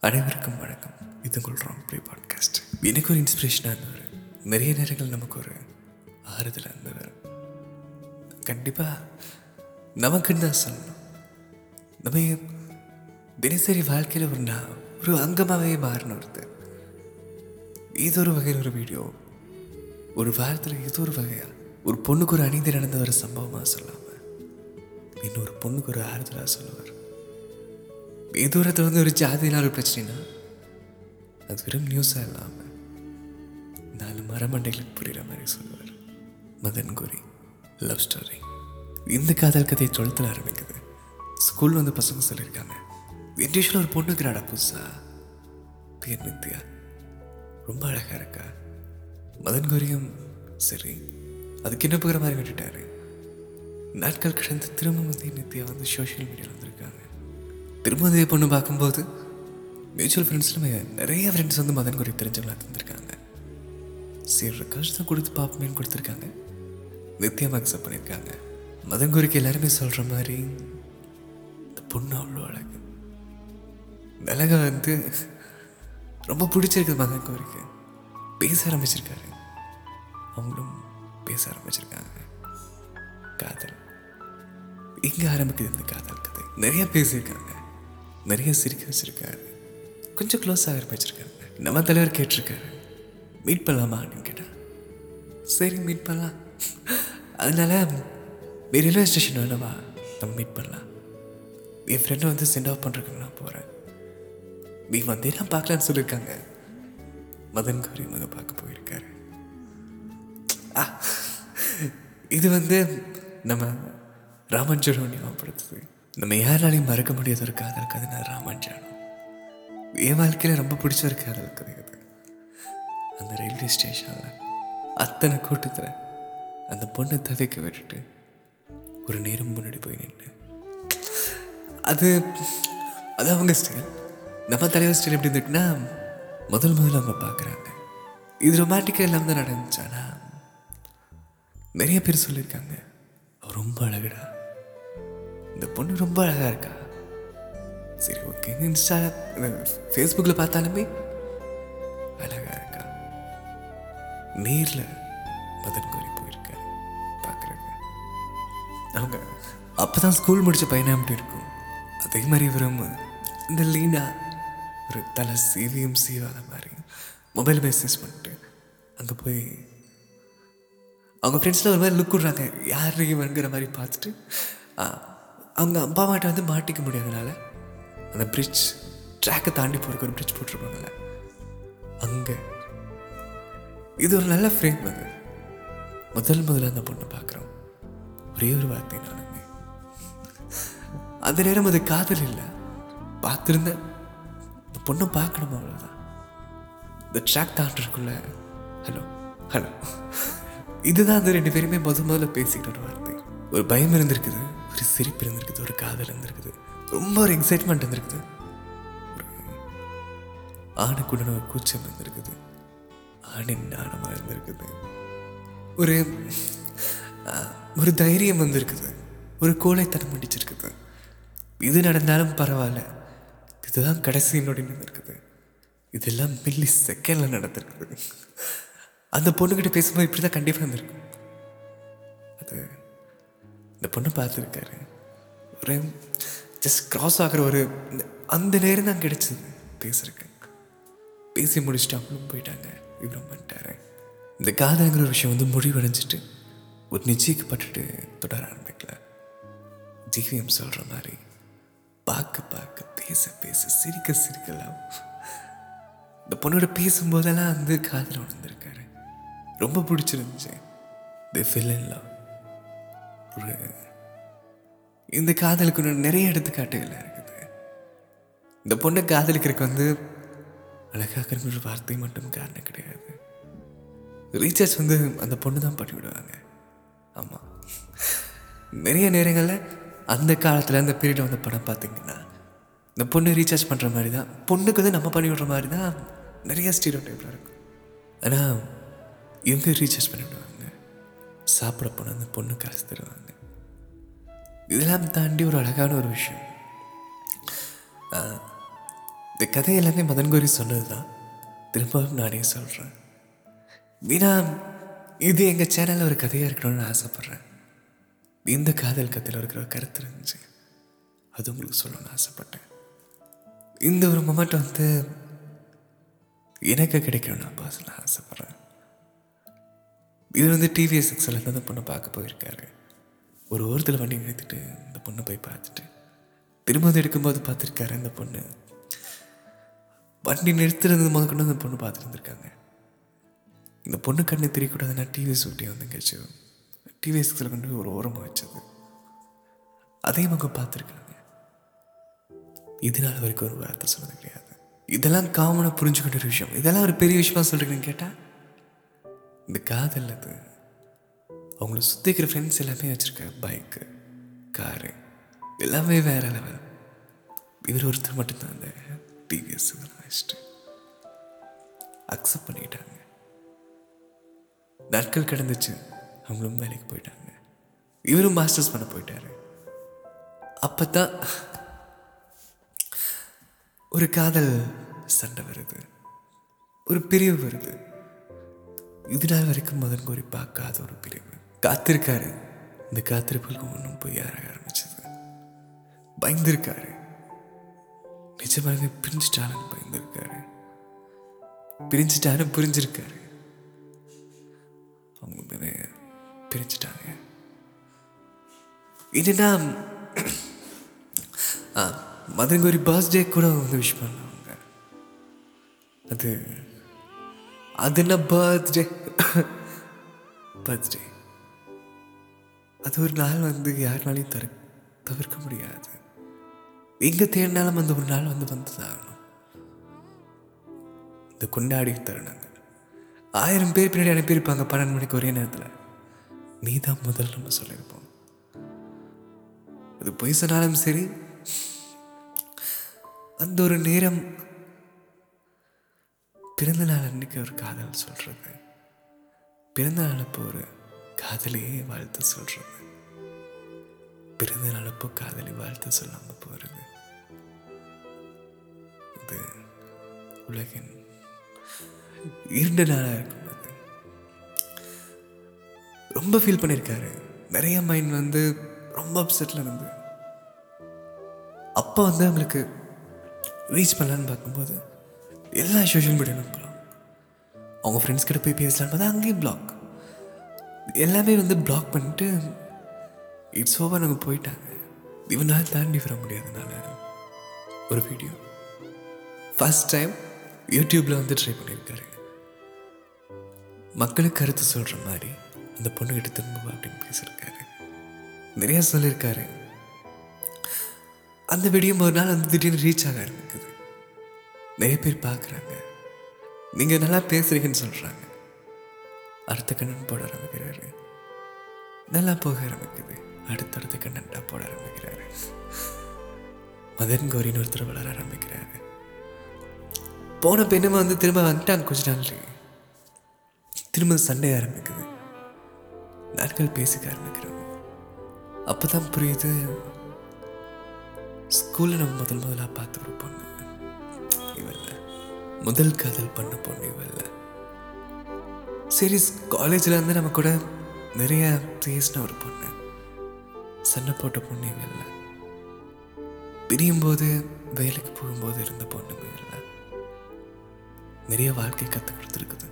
அனைவருக்கும் வணக்கம். இது உங்கள் ராங் ப்ளே பாட்காஸ்ட். எனக்கு ஒரு இன்ஸ்பிரேஷனாக இருந்தவர். நிறைய நேரங்கள் நமக்கு ஒரு ஆறுதலாக இருந்தவர். கண்டிப்பாக நமக்குன்னு தான் சொல்லணும். நம்ம தினசரி வாழ்க்கையில் ஒரு நான் ஒரு அங்கமாகவே மாறின ஒருத்தர். ஏதோ ஒரு வகையில் ஒரு வீடியோ ஒரு வாரத்தில் ஏதோ ஒரு வகையாக ஒரு பொண்ணுக்கு ஒரு அநீதி நடந்த ஒரு சம்பவமாக சொல்லாமல் இன்னொரு பொண்ணுக்கு ஒரு ஆறுதலாக சொல்லுவார். தூரத்தில் வந்து ஒரு ஜாதியினால் ஒரு பிரச்சனைனா? அது வெறும் நியூஸாக இல்லாமல் நாலு மரமண்டைகளுக்கு புரிகிற மாதிரி சொல்லுவார். மதன் கோரி லவ் ஸ்டோரி இந்த காதல் கதை டுவெல்த்தில் ஆரம்பிக்குது. ஸ்கூல் வந்து பசங்க சொல்லியிருக்காங்க. இன்டியூஷனில் ஒரு பொண்ணுக்கு இருக்கிறாடா புதுசா? பேர் நித்யா. ரொம்ப அழகாக இருக்கா? மதன் கோரியும் சரி அதுக்கு என்ன போகிற மாதிரி விட்டுட்டாரு? நாட்கள் கடந்து திரும்ப வந்து நித்யா வந்து சோஷியல் மீடியாவில் வந்திருக்காங்க. திரும்ப அதே பொண்ணு பார்க்கும்போது மியூச்சுவல் ஃப்ரெண்ட்ஸ்லுமே நிறைய ஃப்ரெண்ட்ஸ் வந்து மதன் குறி தெரிஞ்சவங்களா தந்திருக்காங்க சரி ரெக்கார்ட்ஸ் தான் கொடுத்து பார்ப்போமேன்னு கொடுத்துருக்காங்க. நித்யம் அக்செப்ட் பண்ணியிருக்காங்க. மதன் குறிக்கு எல்லாருமே சொல்கிற மாதிரி இந்த பொண்ணு அவ்வளோ அழகு. இந்த அழகை வந்து ரொம்ப பிடிச்சிருக்குது மதன் கோரிக்கு பேச ஆரம்பிச்சிருக்காரு. அவங்களும் பேச ஆரம்பிச்சிருக்காங்க. காதல். இங்கே ஆரம்பிக்குது இந்த காதல் கதை? நிறைய பேசியிருக்காங்க. நிறைய சிரிக்க வச்சுருக்காரு. கொஞ்சம் க்ளோஸ் ஆக வச்சுருக்காரு நம்ம தலைவர் கேட்டிருக்காரு. மீட் பண்ணலாமா? அப்படின்னு கேட்டேன் சரி மீட் பண்ணலாம். அதனால நீ ரயில்வே ஸ்டேஷன் வேணாமா? நம்ம மீட் பண்ணலாம். என் ஃப்ரெண்டை வந்து சென்ட் ஆஃப் பண்ணுறதுக்கு நான் போகிறேன் நீ வந்தே நான் பார்க்கலான்னு சொல்லியிருக்காங்க. மதன் கௌரி மக பார்க்க போயிருக்காரு. ஆ, இது வந்து நம்ம ராமஞ்சனம் படுத்துது நம்ம யாராலையும் மறக்க முடியாத ஒரு காதல் கதை நான் ராமஞ்சனம் என் வாழ்க்கையில் ரொம்ப பிடிச்ச ஒரு காதல் கதை அது அந்த ரயில்வே ஸ்டேஷனில் அத்தனை கூட்டத்தில் அந்த பொண்ணை தவிக்க விட்டுட்டு ஒரு நேரம் முன்னாடி போய் நின்று. அது அது அவங்க ஸ்டைல் நம்ம தலைவர் ஸ்டைல் எப்படி இருந்துட்டுன்னா முதல் முதல்ல அவங்க பார்க்குறாங்க இது ரொமாட்டிக்காக இல்லாமல் தான் நடந்துச்சு. ஆனால் நிறைய பேர் சொல்லியிருக்காங்க. ரொம்ப அழகுடா. இந்த பொண்ணு ரொம்ப அழகாக இருக்கா? சரி ஓகே இன்ஸ்டா ஃபேஸ்புக்கில் பார்த்தாலுமே அழகாக இருக்கா? நேரில் மதன் கோரி போயிருக்காரு பார்க்குறாங்க அவங்க அப்போ தான் ஸ்கூல் முடிச்ச பையனாக அப்படி இருக்கும்? அதே மாதிரி இவரும் இந்த லீனா ஒரு தலை சீவியும் சீவாத மாதிரி மொபைல் மெசேஜ் பண்ணிட்டு அங்கே போய் அவங்க ஃப்ரெண்ட்ஸில் ஒரு மாதிரி லுக் விட்றாங்க. யார் இவங்கிற மாதிரி பார்த்துட்டு அவங்க அப்பா அம்மாட்ட வந்து மாட்டிக்க முடியாதனால அந்த பிரிட்ஜ் ட்ராக்கை தாண்டி போகிறக்கு ஒரு பிரிட்ஜ் போட்டிருப்பாங்கல்ல. அங்கே. இது ஒரு நல்ல ஃப்ரேம் அது. முதல் முதல்ல அந்த பொண்ணை பார்க்குறோம். ஒரே ஒரு வார்த்தை நானுமே அந்த நேரம் அது காதல் இல்லை. பார்த்துருந்தேன். இந்த பொண்ணை பார்க்கணும் அவ்வளோதான் இந்த ட்ராக் தாண்டறதுக்குள்ள ஹலோ ஹலோ இதுதான் அந்த ரெண்டு பேருமே முத முதல்ல பேசிக்கிட்ட ஒரு வார்த்தை. ஒரு பயம் இருந்திருக்குது. ஒரு சிரிப்பு இருந்திருக்குது ஒரு காதல் இருந்திருக்குது. ரொம்ப ஒரு எக்ஸைட்மெண்ட் இருந்திருக்குது. ஒரு ஒரு கூச்சம் இருந்திருக்குது. ஆணின் நாணமாக இருந்திருக்குது. ஒரு ஒரு தைரியம் வந்திருக்குது. ஒரு கோழைத்தனம் முடிச்சிருக்குது இது நடந்தாலும் பரவாயில்ல. இதுதான் கடைசி நொடின்னு இருக்குது இதெல்லாம் மில்லி செகண்டில் நடந்திருக்குது. அந்த பொண்ணுக்கிட்ட பேசும்போது இப்படி தான் கண்டிப்பாக இருந்திருக்கும். அது இந்த பொண்ணை பார்த்துருக்காரு ஒரு ஜஸ்ட் க்ராஸ் ஆகிற ஒரு இந்த- அந்த நேரம் தான் கிடச்சிது. பேசுறதுக்கு. பேசி முடிச்சுட்டு அவங்களும் போயிட்டாங்க இவரும் பண்ணிட்டாரு இந்த காதலுங்கிற ஒரு விஷயம் வந்து முடிவடைஞ்சிட்டு ஒரு நிச்சயிக்கப்பட்டுட்டு தொடர ஆரம்பிக்கல. ஜிவிஎம் சொல்கிற மாதிரி பார்க்க பார்க்க பேச பேச சிரிக்க சிரிக்கலாம் இந்த பொண்ணோட பேசும்போதெல்லாம் வந்து காதில் உணர்ந்துருக்காரு. ரொம்ப பிடிச்சிருந்துச்சு. தி ஃபில் இன் லவ் ஒரு இந்த காதலுக்கு இன்னும் நிறைய எடுத்துக்காட்டுகள் இருக்குது. இந்த பொண்ணை காதலிக்கிறதுக்கு வந்து அழகாக ஒரு வார்த்தை மட்டும் காரணம் கிடையாது. ரீசார்ஜ் வந்து அந்த பொண்ணு தான் பண்ணி விடுவாங்க ஆமாம் நிறைய நேரங்களில் அந்த காலத்தில் அந்த பீரியடில் வந்த படம் பார்த்தீங்கன்னா இந்த பொண்ணு ரீசார்ஜ் பண்ணுற மாதிரி தான் பொண்ணுக்கு வந்து நம்ம பண்ணி விடுற மாதிரி தான் நிறைய ஸ்டீரியோ டைப்லாம் இருக்கும். ஆனால் இவங்க ரீசார்ஜ் பண்ணிவிடுவாங்க? சாப்பிட போன அந்த பொண்ணு காசு தருவாங்க. இதெல்லாம் தாண்டி ஒரு அழகான ஒரு விஷயம். இந்த கதை எல்லாமே மதன் கோரி சொன்னது தான் திரும்பவும் நானே சொல்கிறேன் வீணா இது எங்கள் சேனலில் ஒரு கதையாக இருக்கணும்னு ஆசைப்பட்றேன். இந்த காதல் கதையில் இருக்கிற ஒரு கருத்து இருந்துச்சு. அது உங்களுக்கு சொல்லணும்னு ஆசைப்பட்டேன். இந்த ஒரு மொமெண்ட் வந்து எனக்கு கிடைக்கணும்னு நான் பர்சனலாக ஆசைப்பட்றேன். இது வந்து டிவிஎஸ் எக்ஸல் அந்த பொண்ணை பார்க்க போயிருக்காரு. ஒரு ஓரத்தில் வண்டி நிறுத்திட்டு இந்த பொண்ணை போய் பார்த்துட்டு திரும்ப அதை எடுக்கும்போது பார்த்துருக்காரு அந்த பொண்ணு. வண்டி நிறுத்துறது முதல் கொண்டு அந்த பொண்ணு பார்த்துட்டு இருந்திருக்காங்க இந்த பொண்ணு கண்ணு தெரியக்கூடாதுன்னா டிவிஎஸ் ஊட்டி வந்துங்கச்சு டிவிஎஸ் எக்ஸில் கொண்டு போய் ஒரு ஓரமாக வச்சது. அதையும் அவங்க பார்த்துருக்காங்க. இது நாள் வரைக்கும் ஒரு வார்த்தை சொன்னது கிடையாது. இதெல்லாம் காமனாக புரிஞ்சுக்கிட்ட ஒரு விஷயம். இதெல்லாம் ஒரு பெரிய விஷயமா சொல்கிறீங்கன்னு கேட்டால் இந்த காதல் அது. அவங்கள சுற்றிக்கிற ஃப்ரெண்ட்ஸ் எல்லாமே வச்சுருக்க பைக்கு காரு எல்லாமே வேற லெவல் இவர் ஒருத்தர் மட்டும்தான் அந்த டிவிஎஸ் வச்சுட்டு அக்செப்ட் பண்ணிக்கிட்டாங்க. நாட்கள் கிடந்துச்சு அவங்களும் வேலைக்கு போயிட்டாங்க. இவரும் மாஸ்டர்ஸ் பண்ண போயிட்டாரு. அப்போ தான் ஒரு காதல் சண்டை வருது. ஒரு பிரிவு வருது. இது நாள் வரைக்கும் மதன் கோரி பார்க்காத ஒரு பிரிவு. காத்திருக்காரு. இந்த காத்திருப்புகளுக்கு ஒன்றும் போய் யாராக ஆரம்பிச்சது? பயந்துருக்காரு. நிஜமாகவே பிரிஞ்சிட்டாலும் பயந்துருக்காரு. பிரிஞ்சிட்டாலும் புரிஞ்சிருக்காரு. அவங்க மேலே பிரிஞ்சிட்டாங்க. இதுனா மதுரங்கோரி பர்த்டே கூட வந்து விஷ் பண்ணுவாங்க. அது அது என்ன பர்த்டே பர்த்டே அது ஒரு நாள் வந்து யாருனாலையும் தரு தவிர்க்க முடியாது எங்கே தேடினாலும் அந்த ஒரு நாள் வந்து வந்ததாகணும் இந்த கொண்டாடி தருணங்கள் ஆயிரம் பேர் பின்னாடி அனுப்பியிருப்பாங்க பன்னெண்டு மணிக்கு ஒரே நேரத்தில் நீ தான் முதல் நம்ம சொல்லியிருப்போம் அது பொய் சொன்னாலும் சரி அந்த ஒரு நேரம் பிறந்த நாள் அன்னைக்கு ஒரு காதல் சொல்கிறது பிறந்த நாள் அப்போ ஒரு காதலியே வாழ்த்து சொல்கிறது பிறந்த நாள் அப்போ காதலி வாழ்த்து சொல்லாமல் போகிறது இது உலகின் இரண்டு நாளாக இருக்கும் அது. ரொம்ப ஃபீல் பண்ணியிருக்காரு நிறைய மைண்ட் வந்து ரொம்ப அப்செட்டில் இருந்து. அப்போ வந்து அவங்களுக்கு ரீச் பண்ணலான்னு பார்க்கும்போது எல்லா சோஷியல் மீடியாவும் பிளாக் அவங்க ஃப்ரெண்ட்ஸ் கிட்ட போய் பேசலான்னு பார்த்தா அங்கேயும் பிளாக் எல்லாமே வந்து பிளாக் பண்ணிட்டு இட்ஸ் ஓவர் நாங்கள் போயிட்டாங்க. இவனால் தாண்டி வர முடியாதனால ஒரு வீடியோ ஃபஸ்ட் டைம் யூடியூப்பில் வந்து ட்ரை பண்ணியிருக்காரு. மக்களுக்கு கருத்து சொல்கிற மாதிரி அந்த பொண்ணுக்கிட்ட திரும்ப அப்படின்னு பேசியிருக்காரு. நிறையா சொல்லியிருக்காரு. அந்த வீடியோ ஒரு நாள் வந்து திடீர்னு ரீச் ஆக ஆரம்பிக்குது. நிறைய பேர் பார்க்குறாங்க. நீங்கள் நல்லா பேசுகிறீங்கன்னு சொல்கிறாங்க அடுத்த கண்ணன் போட ஆரம்பிக்கிறாரு. நல்லா போக ஆரம்பிக்குது. அடுத்தடுத்த கண்ணன்டா போட ஆரம்பிக்கிறாரு. மதன் கௌரின்னு ஒருத்தர் வளர ஆரம்பிக்கிறாரு. போன பெண்ணுமா வந்து திரும்ப வந்துட்டாங்க கொஞ்ச நாள் திரும்ப சண்டை ஆரம்பிக்குது. நாட்கள் பேசிக்க ஆரம்பிக்கிறாங்க. அப்பதான் புரியுது ஸ்கூலில் நம்ம முதல் முதலாக பார்த்து ஒரு பொண்ணு. முதல் காதல் பண்ண பொண்ணு இவல்ல சரி காலேஜில் இருந்து நம்ம கூட நிறைய பேசின ஒரு பொண்ணு. சண்டை போட்ட பொண்ணு இவல்ல பிரியும் போது வேலைக்கு போகும்போது இருந்த பொண்ணு இவல்ல நிறைய வாழ்க்கை கற்றுக் கொடுத்துருக்குது.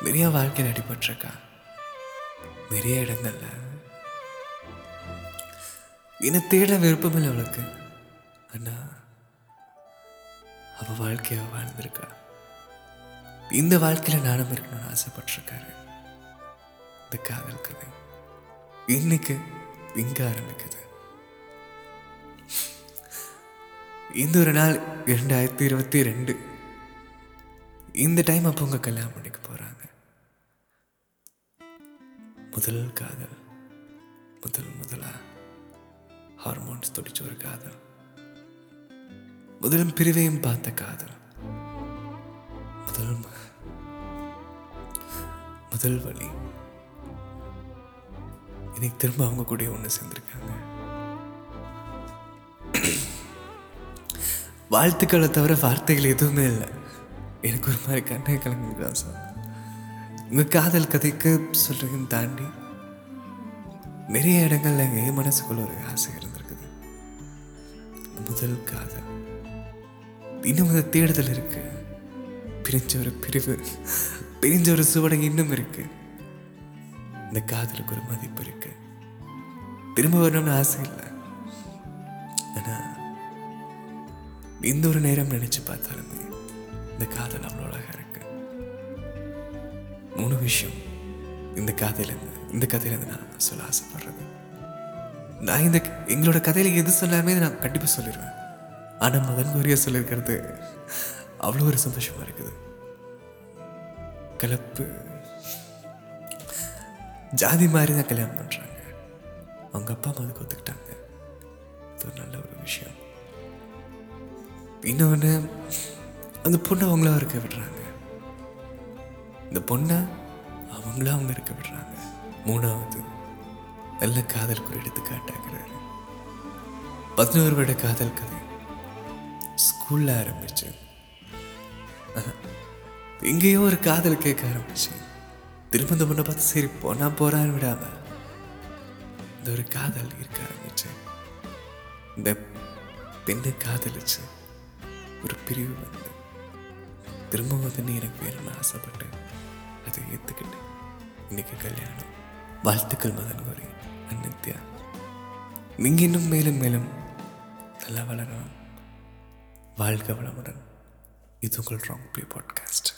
நிறைய வாழ்க்கையில் அடிபட்டிருக்கா. நிறைய இடங்கள்ல. என்னை தேட விருப்பமில்லை அவளுக்கு. அண்ணா அவ வாழ்க்கைய வாழ்ந்திருக்கா. இந்த வாழ்க்கையில நானும் இருக்கணும்னு ஆசைப்பட்டிருக்காரு. இந்த காதல் கதை இன்னைக்கு இங்க ஆரம்பிக்குது. இந்த ஒரு நாள் இரண்டாயிரத்தி இருபத்தி ரெண்டு. இந்த டைம் அப்போ உங்க கல்யாணம் பண்ணிக்க போறாங்க. முதல் காதல் முதல் முதலா ஹார்மோன்ஸ் துடிச்ச ஒரு காதல். முதலும் பிரிவையும் பார்த்த காதல். முதல் முதல் வழி. இன்னைக்கு திரும்ப அவங்க கூட ஒன்று சேர்ந்துருக்காங்க. வாழ்த்துக்களை தவிர வார்த்தைகள் எதுவுமே இல்லை. எனக்கு ஒரு மாதிரி கண்ணை கலங்குதா சார் உங்கள் காதல் கதைக்கு சொல்கிறீங்கன்னு தாண்டி நிறைய இடங்கள்ல என் மனசுக்குள்ள ஒரு ஆசை இருந்திருக்குது முதல் காதல். இன்னும் அந்த தேடுதல் இருக்கு. பிரிஞ்ச ஒரு பிரிவு பிரிஞ்ச ஒரு சுவடை இன்னும் இருக்கு. இந்த காதலுக்கு ஒரு மதிப்பு இருக்கு. திரும்ப வரணும்னு ஆசை இல்லை. ஆனா இந்த ஒரு நேரம் நினைச்சு பார்த்தாலுமே இந்த காதல் அவ்வளோ அழகா இருக்கு. மூணு விஷயம். இந்த கதையிலேருந்து இந்த கதையிலேருந்து நான் சொல்ல ஆசைப்படுறது. நான் இந்த எங்களோட கதையில் எது சொல்லாமே நான் கண்டிப்பாக சொல்லிடுவேன். ஆனால் மதன் கோரியா சொல்லியிருக்கிறது அவ்வளோ ஒரு சந்தோஷமா இருக்குது. கலப்பு. ஜாதி மாதிரி தான் கல்யாணம் பண்ணுறாங்க அவங்க அப்பா அம்மா அதுக்கு ஒத்துக்கிட்டாங்க இது ஒரு நல்ல ஒரு விஷயம். இன்னொன்று அந்த பொண்ணை அவங்களா இருக்க விடுறாங்க. இந்த பொண்ணை அவங்களா அவங்க இருக்க விடுறாங்க. மூணாவது நல்ல காதல் குறி எடுத்து காட்டாக்குறாரு. பதினோரு வருட காதல் கதை. ஸ்கூலில் ஆரம்பிச்சு. எங்கேயோ ஒரு காதல் கேட்க ஆரம்பிச்சு. திரும்ப இந்த பொண்ணை பார்த்து சரி போனா போறான்னு விடாம இந்த ஒரு காதல் இருக்க ஆரம்பிச்சு. இந்த பெண்ணை காதலிச்சு ஒரு பிரிவு வந்து திரும்ப வந்து நீ எனக்கு வேணும்னு ஆசைப்பட்டு அதை ஏற்றுக்கிட்டு இன்னைக்கு கல்யாணம். வாழ்த்துக்கள் மதன் கோரி அந்நித்யா நீங்க இன்னும் மேலும் மேலும் நல்லா வளரணும். வாழ்க வளமுடன். இது உங்கள் ராங் ப்ளே பாட்காஸ்ட்